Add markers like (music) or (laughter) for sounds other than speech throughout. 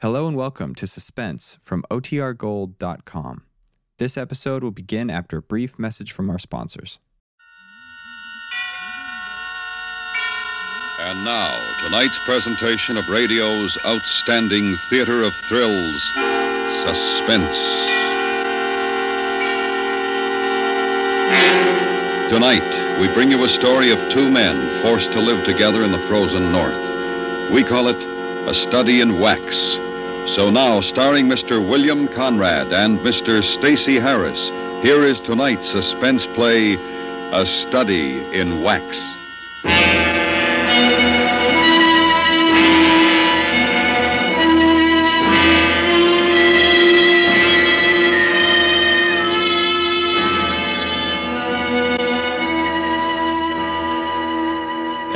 Hello and welcome to Suspense from OTRGold.com. This episode will begin after a brief message from our sponsors. And now, tonight's presentation of radio's outstanding theater of thrills, Suspense. Tonight, we bring you a story of two men forced to live together in the frozen north. We call it A Study in Wax. So now, starring Mr. William Conrad and Mr. Stacy Harris, here is tonight's suspense play, A Study in Wax.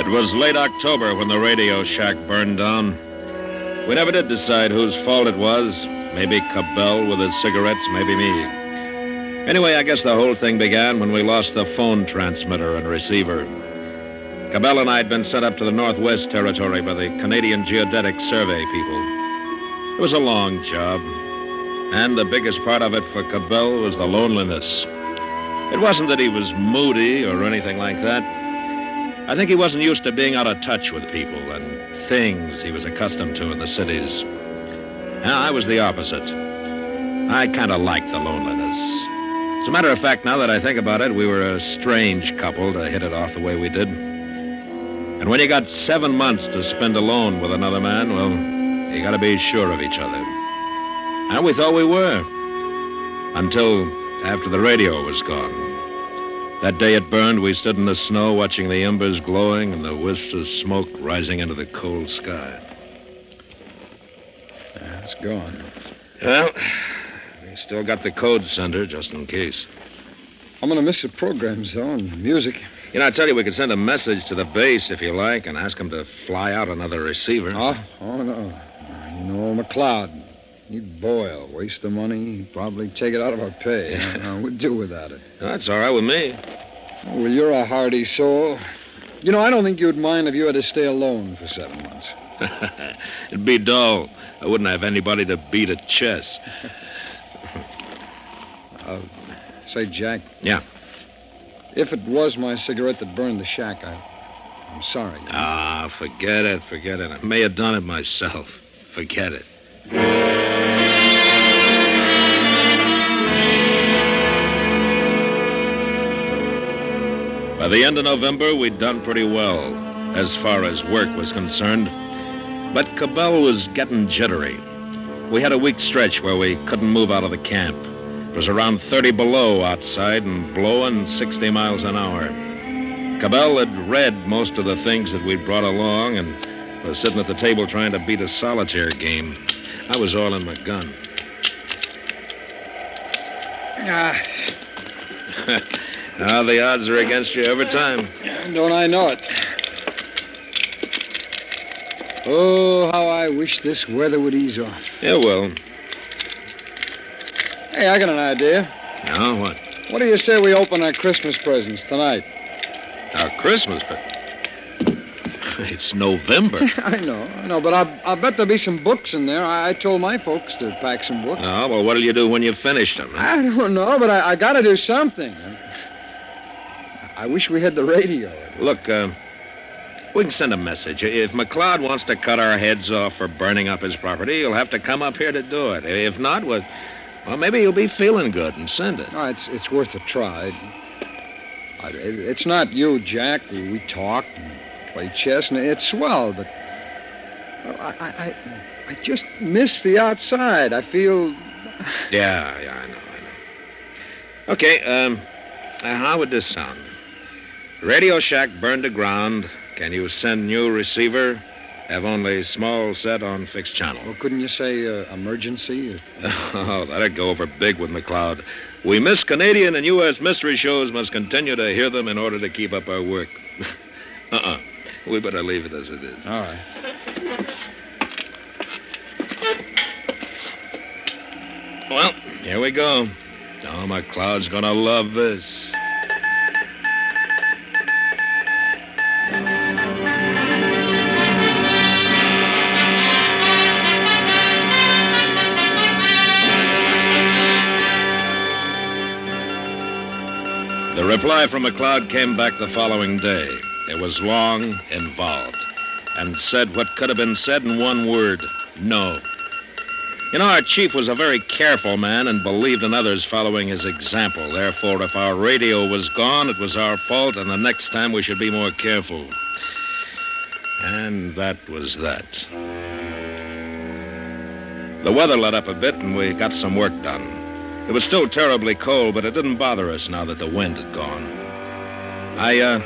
It was late October when the radio shack burned down. We never did decide whose fault it was. Maybe Cabell with his cigarettes, maybe me. Anyway, I guess the whole thing began when we lost the phone transmitter and receiver. Cabell and I had been sent up to the Northwest Territory by the Canadian Geodetic Survey people. It was a long job, and the biggest part of it for Cabell was the loneliness. It wasn't that he was moody or anything like that. I think he wasn't used to being out of touch with people and things he was accustomed to in the cities. Now, I was the opposite. I kind of liked the loneliness. As a matter of fact, now that I think about it, we were a strange couple to hit it off the way we did. And when you got seven months to spend alone with another man, well, you gotta be sure of each other. And we thought we were. Until after the radio was gone. That day it burned, we stood in the snow watching the embers glowing and the wisps of smoke rising into the cold sky. Yeah, it's gone. Well, we still got the code sender just in case. I'm going to miss the programs, though, and music. You know, I tell you, we could send a message to the base if you like and ask them to fly out another receiver. Oh, oh, no. You know, McLeod. He'd boil, waste the money, probably take it out of our pay. Yeah. (laughs) We'd do without it. That's all right with me. Oh, well, you're a hardy soul. You know, I don't think you'd mind if you had to stay alone for seven months. (laughs) It'd be dull. I wouldn't have anybody to beat at chess. (laughs) Uh, say, Jack. Yeah. If it was my cigarette that burned the shack, I, I'm sorry. Ah, forget it, forget it. I may have done it myself. Forget it. By the end of November, we'd done pretty well, as far as work was concerned. But Cabell was getting jittery. We had a week stretch where we couldn't move out of the camp. It was around 30 below outside and blowing 60 miles an hour. Cabell had read most of the things that we'd brought along and was sitting at the table trying to beat a solitaire game. I was oiling my gun. Ah, (laughs) Now the odds are against you every time. don't I know it? Oh, how I wish this weather would ease off. Yeah, well. Hey, I got an idea. Now what? What do you say we open our Christmas presents tonight? Our Christmas. But (laughs) it's November. (laughs) I know, I know, but I, I bet there'll be some books in there. I, I told my folks to pack some books. Oh, well, what'll you do when you've finished them? huh? I don't know, but I, I got to do something. I wish we had the radio. Look, uh, we can send a message. If McLeod wants to cut our heads off for burning up his property, he'll have to come up here to do it. If not, well, well maybe he'll be feeling good and send it. No, it's it's worth a try. I, it's not you, Jack. We, we talk and play chess, and it's swell, but well, I, I I I just miss the outside. I feel. Yeah, yeah, I know, I know. Okay, um, uh, how would this sound? Radio Shack burned to ground. Can you send new receiver? Have only small set on fixed channel. Well, couldn't you say uh, emergency? (laughs) Oh, that'd go over big with McLeod. We miss Canadian and U.S. mystery shows must continue to hear them in order to keep up our work. (laughs) uh-uh. We better leave it as it is. All right. Well, here we go. Oh, McLeod's gonna love this. Reply from McLeod came back the following day. It was long, involved, and said what could have been said in one word no. You know, our chief was a very careful man and believed in others following his example. Therefore, if our radio was gone, it was our fault, and the next time we should be more careful. And that was that. The weather let up a bit, and we got some work done. It was still terribly cold, but it didn't bother us now that the wind had gone. I, uh,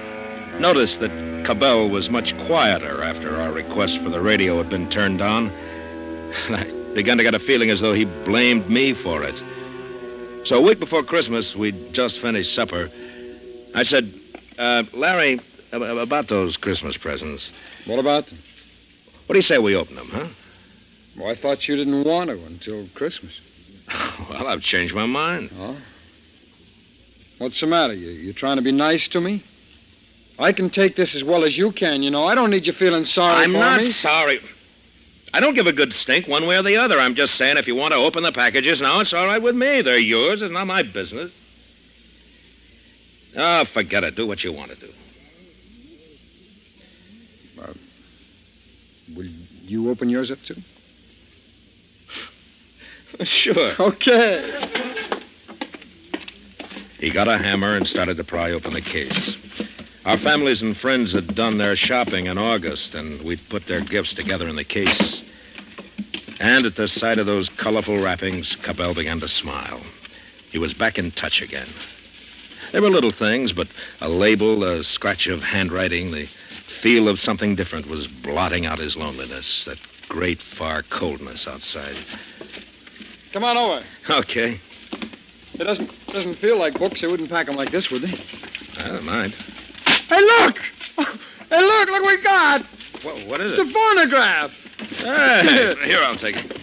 noticed that Cabell was much quieter after our request for the radio had been turned on. And (laughs) I began to get a feeling as though he blamed me for it. So a week before Christmas, we'd just finished supper. I said, uh, Larry, about those Christmas presents, What about them? what do you say we open them, huh? Well, I thought you didn't want to until Christmas. (laughs) Well, I've changed my mind. Oh? What's the matter? You, you trying to be nice to me? I can take this as well as you can, you know. I don't need you feeling sorry I'm for not sorry. I don't give a good stink one way or the other. I'm just saying if you want to open the packages now, it's all right with me. They're yours. It's not my business. Oh, forget it. Do what you want to do. Will you open yours up too? Sure. Okay. He got a hammer and started to pry open the case. Our families and friends had done their shopping in August, and we'd put their gifts together in the case. And at the sight of those colorful wrappings, Cabell began to smile. He was back in touch again. There were little things, but a label, a scratch of handwriting, the feel of something different was blotting out his loneliness, that great far coldness outside. Come on over. Okay. It doesn't doesn't feel like books. They wouldn't pack them like this, would they? I don't mind. Hey, look! (laughs) Hey, look! Look what we got! What, what is it? It's a phonograph. Hey, here, I'll take it.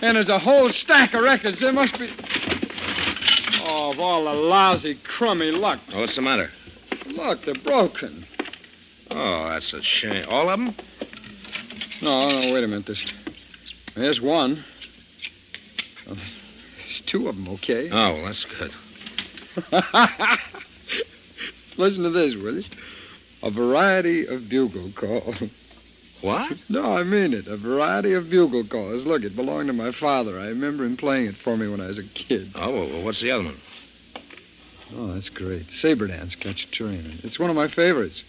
And there's a whole stack of records. There must be. Oh, of all the lousy, crummy luck. Oh, what's the matter? Look, they're broken. Oh, that's a shame. All of them? No, no, wait a minute. There's, there's one. Oh, there's two of them, okay? Oh, well, that's good. (laughs) Listen to this, will you? A variety of bugle calls. What? No, I mean it. A variety of bugle calls. Look, it belonged to my father. I remember him playing it for me when I was a kid. Oh, well, well, what's the other one? Oh, that's great. Saber dance, Khachaturian. It's one of my favorites.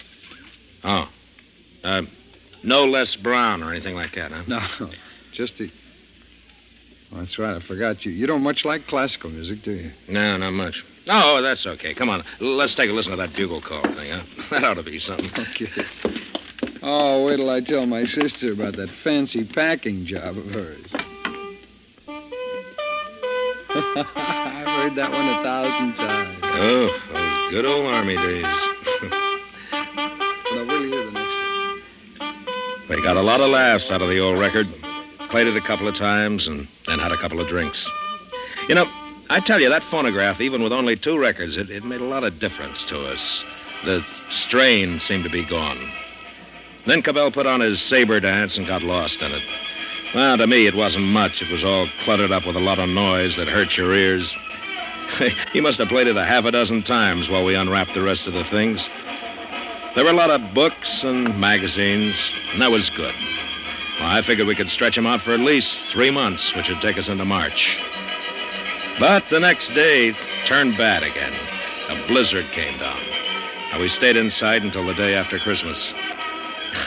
Oh. Uh, no Les Brown or anything like that, huh? No, (laughs) just the. Oh, that's right. I forgot you. You don't much like classical music, do you? No, not much. Oh, that's okay. Come on. Let's take a listen to that bugle call thing, huh? (laughs) That ought to be something. Okay. Oh, wait till I tell my sister about that fancy packing job of hers. (laughs) I've heard that one a thousand times. Oh, those good old army days. (laughs) But I will hear the next one. we got a lot of laughs out of the old record. Played it a couple of times and then had a couple of drinks. You know, I tell you, that phonograph, even with only two records, it, it made a lot of difference to us. The strain seemed to be gone. Then Cabell put on his saber dance and got lost in it. Well, to me, it wasn't much. It was all cluttered up with a lot of noise that hurt your ears. (laughs) he must have played it a half a dozen times while we unwrapped the rest of the things. There were a lot of books and magazines, and that was good. Well, I figured we could stretch him out for at least three months, which would take us into March. But the next day turned bad again. A blizzard came down. And we stayed inside until the day after Christmas. (laughs)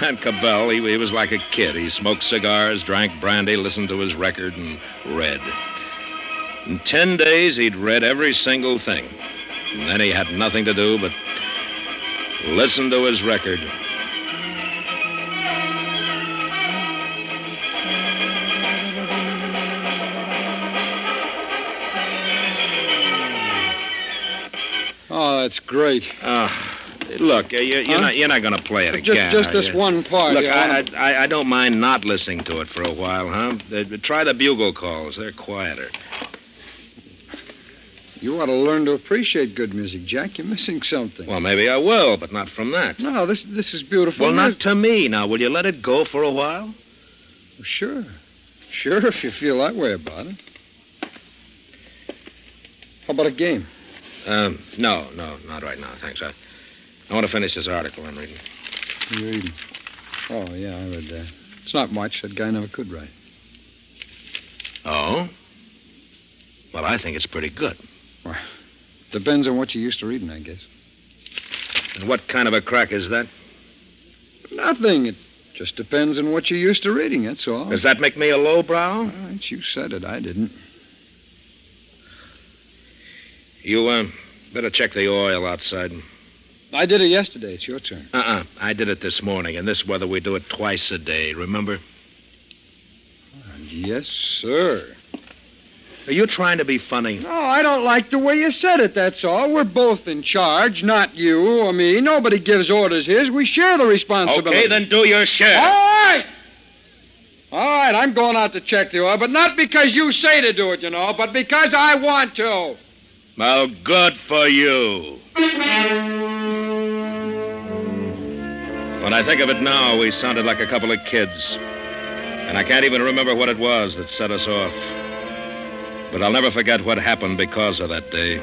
And Cabell, he, he was like a kid. He smoked cigars, drank brandy, listened to his record, and read. In ten days, he'd read every single thing. And then he had nothing to do but listen to his record. That's great. Uh, look, uh, you, you're Huh? not you're not going to play it Just, again. just are this you? one part. Look, I, wanna- I, I don't mind not listening to it for a while, huh? Uh, Try the bugle calls. They're quieter. You ought to learn to appreciate good music, Jack. You're missing something. Well, maybe I will, but not from that. no, this this is beautiful. Well, not to me. Now, will you let it go for a while? Sure. Sure, if you feel that way about it. How about a game? Um, no, no, not right now, thanks. I, I want to finish this article I'm reading. You reading? Oh, yeah, I read that. It's not much. That guy never could write. Oh? Well, I think it's pretty good. Well, depends on what you're used to reading, I guess. And what kind of a crack is that? Nothing. It just depends on what you're used to reading, that's all. Does that make me a lowbrow? All right, you said it. I didn't. You, uh, better check the oil outside. I did it yesterday. It's your turn. Uh-uh. I did it this morning. In this weather, we do it twice a day, remember? Yes, sir. Are you trying to be funny? No, I don't like the way you said it, that's all. We're both in charge, not you or me. Nobody gives orders here. We share the responsibility. Okay, then do your share. All right! All right, I'm going out to check the oil, but not because you say to do it, you know, but because I want to. Well, good for you. When I think of it now, we sounded like a couple of kids. And I can't even remember what it was that set us off. But I'll never forget what happened because of that day.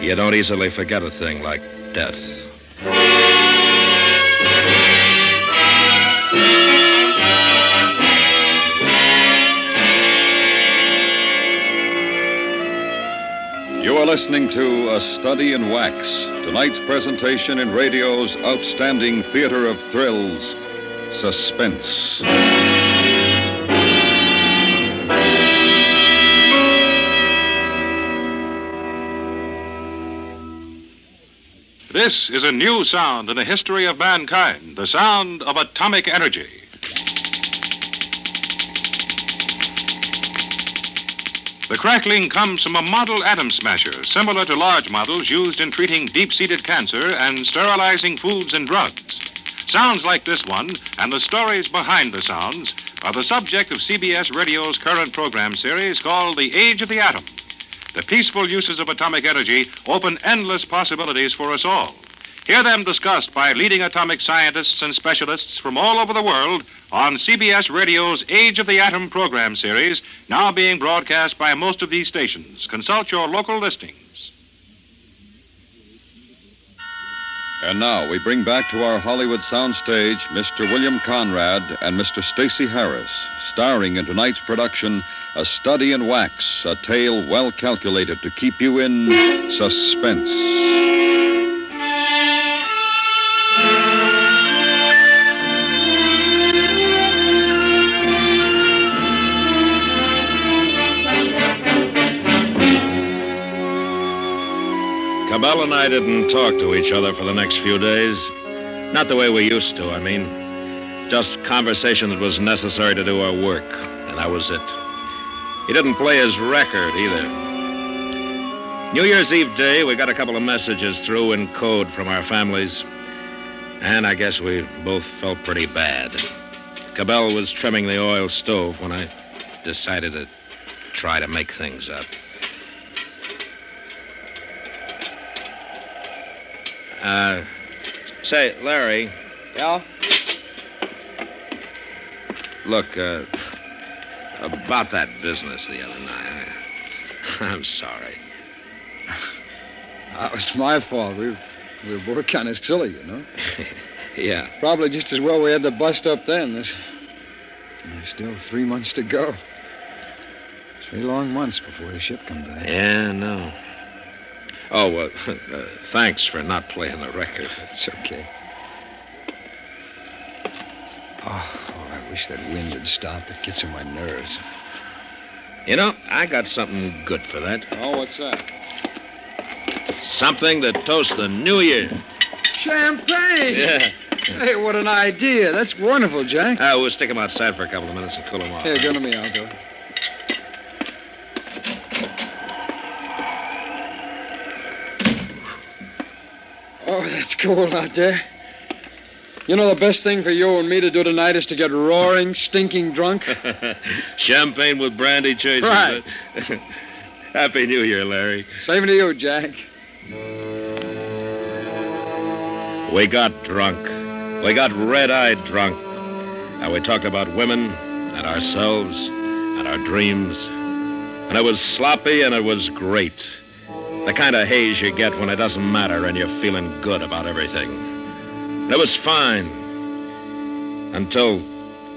You don't easily forget a thing like death. You are listening to A Study in Wax, tonight's presentation in radio's outstanding theater of thrills, Suspense. This is a new sound in the history of mankind the sound of atomic energy. The crackling comes from a model atom smasher, similar to large models used in treating deep seated cancer and sterilizing foods and drugs. Sounds like this one, and the stories behind the sounds, are the subject of CBS Radio's current program series called The Age of the Atom. The peaceful uses of atomic energy open endless possibilities for us all. Hear them discussed by leading atomic scientists and specialists from all over the world on CBS Radio's Age of the Atom program series, now being broadcast by most of these stations. Consult your local listings. And now we bring back to our Hollywood soundstage Mr. William Conrad and Mr. Stacy Harris, starring in tonight's production A Study in Wax, a tale well calculated to keep you in suspense. Cabell and I didn't talk to each other for the next few days. Not the way we used to, I mean. Just conversation that was necessary to do our work, and that was it. He didn't play his record either. New Year's Eve day, we got a couple of messages through in code from our families, and I guess we both felt pretty bad. Cabell was trimming the oil stove when I decided to try to make things up. Uh, say, Larry. Yeah? Look, uh, about that business the other night. I, (laughs) I'm sorry. That was my fault. We, we were both kind of silly, you know. (laughs) yeah. Probably just as well we had to bust up then. There's, there's still three months to go. Three long months before the ship comes back. Yeah, no. Oh, well, (laughs) uh, thanks for not playing the record. It's okay. Oh, oh, I wish that wind had stopped. It gets on my nerves. You know, I got something good for that. Oh, what's that? Something that toasts the new year. Champagne! Yeah. Hey, what an idea. That's wonderful, Jack. Uh, we'll stick him outside for a couple of minutes and cool him off. Here, go to me. I'll do it. Oh, that's cold out there. You know, the best thing for you and me to do tonight is to get roaring, stinking drunk. (laughs) Champagne with brandy chasers. Right. (laughs) Happy New Year, Larry. Same to you, Jack. We got drunk. We got red eyed drunk. And we talked about women and ourselves and our dreams. And it was sloppy and it was great. The kind of haze you get when it doesn't matter and you're feeling good about everything. And it was fine. Until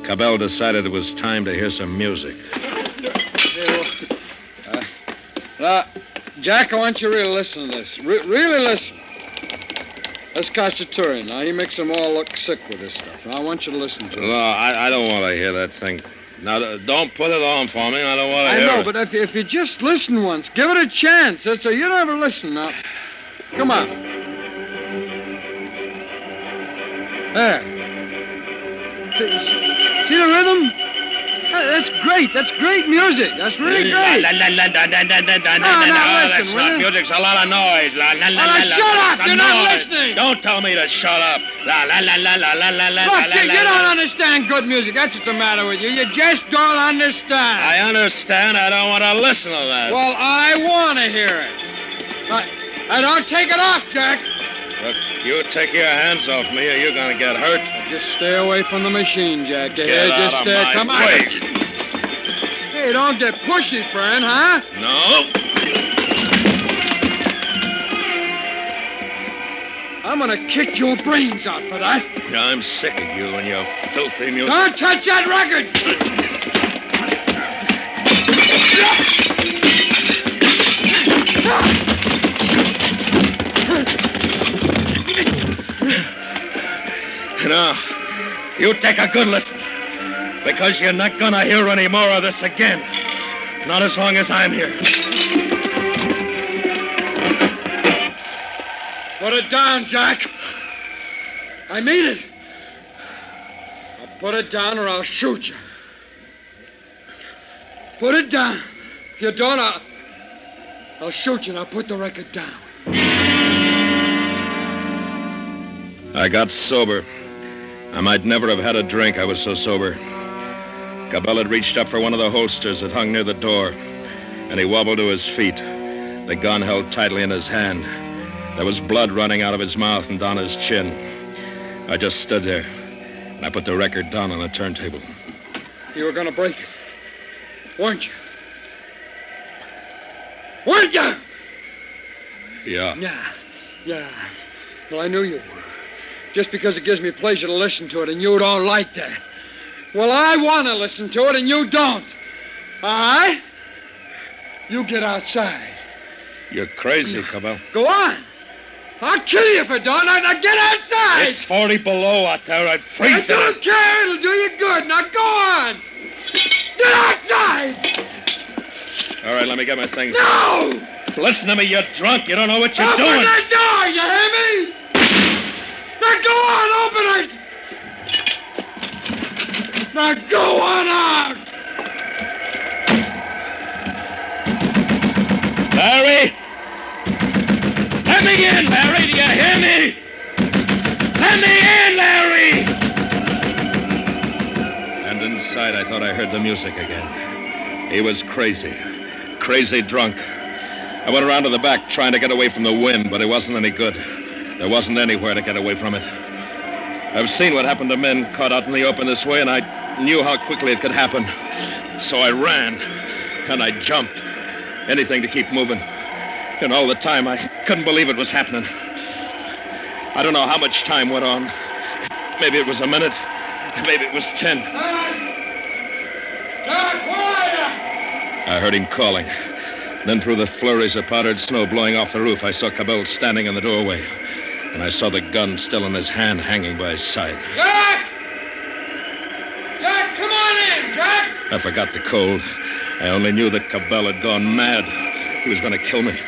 Cabell decided it was time to hear some music. Uh, now, Jack, I want you to really listen to this. Re- really listen. That's Khachaturian. Now, he makes them all look sick with this stuff. Now, I want you to listen to it. No, I, I don't want to hear that thing. Now, uh, don't put it on for me. I don't want to I hear know, it. but if, if you just listen once, give it a chance. That's a, you never listen now. Come on. There. See, see the rhythm? That- That's great. That's great music. That's really great. La, la, la, la, la, la, la, la, No, la, no, listen, that's not music's a lot of noise. La, la, la, la, la, shut up. You're not listening. Don't tell me to shut up. La, la, la, la, la, la, la, la, Look, la, you, la, you don't understand good music. That's what's the matter with you. You just don't understand. I understand. I don't want to listen to that. Well, I want to hear it. I, I don't take it off, Jack. Look, you take your hands off me or you're going to get hurt. Just stay away from the machine, Jack. Get hear? out Just of uh, my come way. on. Hey, don't get pushy, friend, huh? No. I'm gonna kick your brains out for that. I'm sick of you and your filthy music. Don't touch that record. (laughs) Now, you take a good listen. Because you're not to hear any more of this again. Not as long as I'm here. Put it down, Jack. I mean it. I'll put it down or I'll shoot you. Put it down. If you don't, I'll, I'll shoot you and I'll put the record down. I got sober. I might never have had a drink. I was so sober. Cabell had reached up for one of the holsters that hung near the door, and he wobbled to his feet, the gun held tightly in his hand. There was blood running out of his mouth and down his chin. I just stood there, and I put the record down on the turntable. You were gonna break it. Weren't you? Weren't you? Yeah. Yeah. Yeah. Well, I knew you were. Just because it gives me pleasure to listen to it and you don't like that. Well, I want to listen to it and you don't. All right? You get outside. You're crazy, Cabell. Go on. I'll kill you if I don't. Now, now get outside. It's 40 below out there. I'd freeze I don't it. care. It'll do you good. Now go on. Get outside. All right, let me get my things. No. Listen to me, you're drunk. You don't know what you're open doing. Open the door. You hear me? Now go on. Open it. Now go on out. Larry! Let me in, Larry! Do you hear me? Let me in, Larry! And inside, I thought I heard the music again. He was crazy. Crazy drunk. I went around to the back trying to get away from the wind, but it wasn't any good. There wasn't anywhere to get away from it. I've seen what happened to men caught out in the open this way, and I knew how quickly it could happen. So I ran, and I jumped. Anything to keep moving. And all the time, I couldn't believe it was happening. I don't know how much time went on. Maybe it was a minute. Maybe it was ten. I heard him calling. Then, through the flurries of powdered snow blowing off the roof, I saw Cabell standing in the doorway. And I saw the gun still in his hand, hanging by his side. Jack. Jack, come on in, Jack. I forgot the cold. I only knew that Cabell had gone mad. He was going to kill me.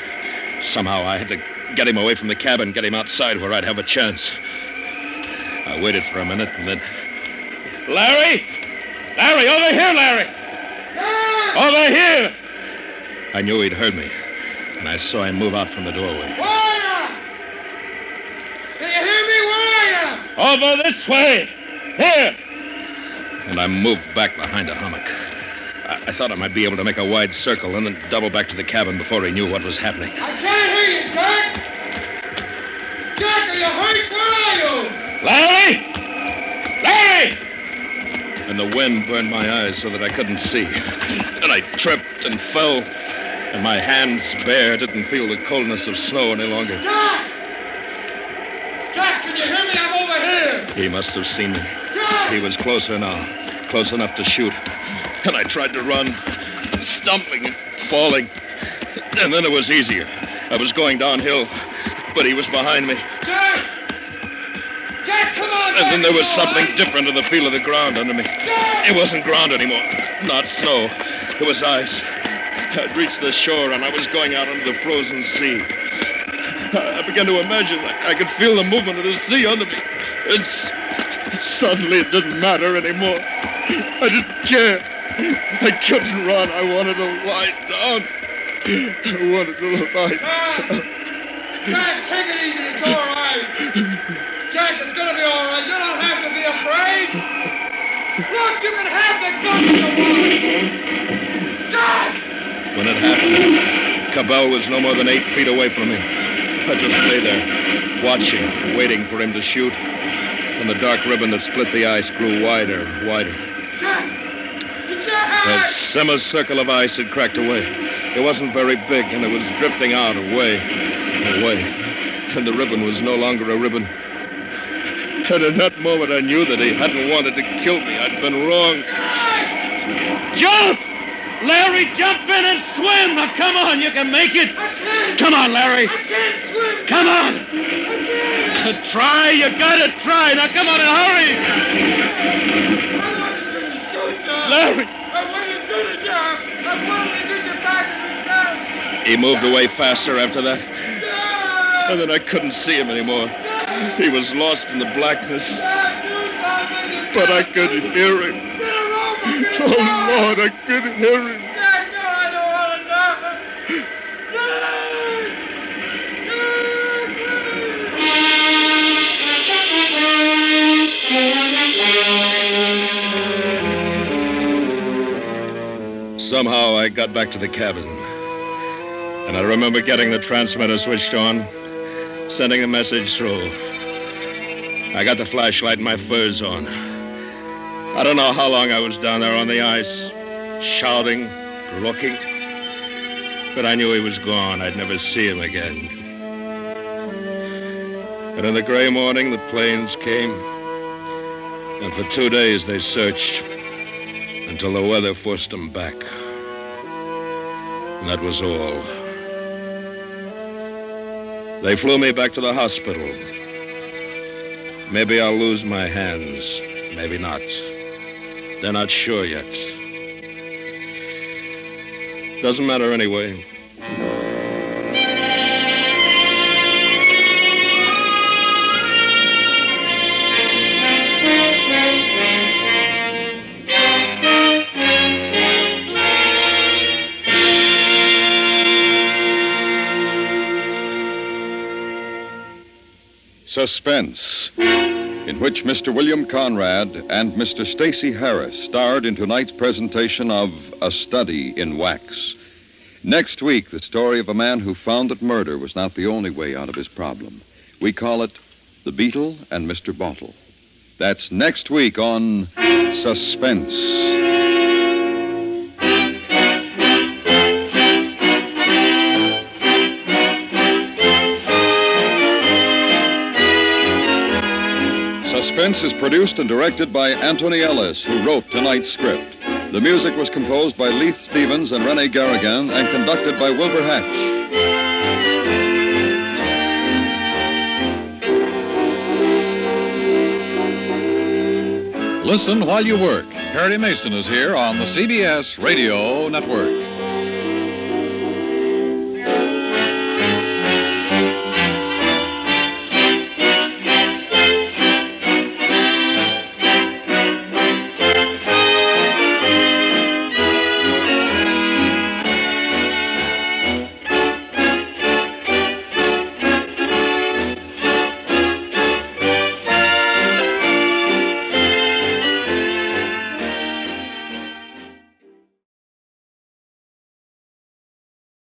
Somehow I had to get him away from the cabin, get him outside where I'd have a chance. I waited for a minute and then. Larry! Larry, over here, Larry! Over here! I knew he'd heard me, and I saw him move out from the doorway. Larry! Can you hear me, Larry? Over this way! Here! And I moved back behind a hummock. I, I thought I might be able to make a wide circle and then double back to the cabin before he knew what was happening. I can't hear you, Jack. Jack, are you hurt? Where are you? Larry! Larry! And the wind burned my eyes so that I couldn't see. And I tripped and fell. And my hands bare didn't feel the coldness of snow any longer. Jack! Can you hear me? I'm over here. He must have seen me. He was closer now, close enough to shoot. And I tried to run, stumbling and falling. And then it was easier. I was going downhill, but he was behind me. Jack! Jack, come on! And then there was something right? different in the feel of the ground under me. Jack! It wasn't ground anymore, not snow. It was ice. I'd reached the shore and I was going out into the frozen sea. (laughs) I began to imagine I I could feel the movement of the sea under me. And suddenly it didn't matter anymore. I didn't care. I couldn't run. I wanted to lie down. I wanted to lie down. Jack, take it easy. It's all right. Jack, it's going to be all right. You don't have to be afraid. Look, you can have the gun you want. Jack! When it happened, Cabell was no more than eight feet away from me. I just lay there, watching, waiting for him to shoot. And the dark ribbon that split the ice grew wider, wider. A semicircle of ice had cracked away. It wasn't very big, and it was drifting out away, away. And the ribbon was no longer a ribbon. And in that moment, I knew that he hadn't wanted to kill me. I'd been wrong. Jump! Larry, jump in and swim! Now, come on, you can make it. Come on, Larry. Come on. Try, you gotta try. Now, come on and hurry. Larry. He moved away faster after that. And then I couldn't see him anymore. He was lost in the blackness. But I could hear him. Oh! Lord, I could hear him. Somehow I got back to the cabin. And I remember getting the transmitter switched on, sending a message through. I got the flashlight and my furs on. I don't know how long I was down there on the ice, shouting, looking. But I knew he was gone. I'd never see him again. And in the gray morning, the planes came. And for two days they searched until the weather forced them back. And that was all. They flew me back to the hospital. Maybe I'll lose my hands. Maybe not. They're not sure yet. Doesn't matter anyway. Suspense, in which Mr. William Conrad and Mr. Stacy Harris starred in tonight's presentation of A Study in Wax. Next week, the story of a man who found that murder was not the only way out of his problem. We call it The Beetle and Mr. Bottle. That's next week on Suspense. Suspense is produced and directed by Antony Ellis, who wrote tonight's script. The music was composed by Leith Stevens and Rene Garriguenc and conducted by Wilbur Hatch. Listen while you work. Perry Mason is here on the CBS Radio Network.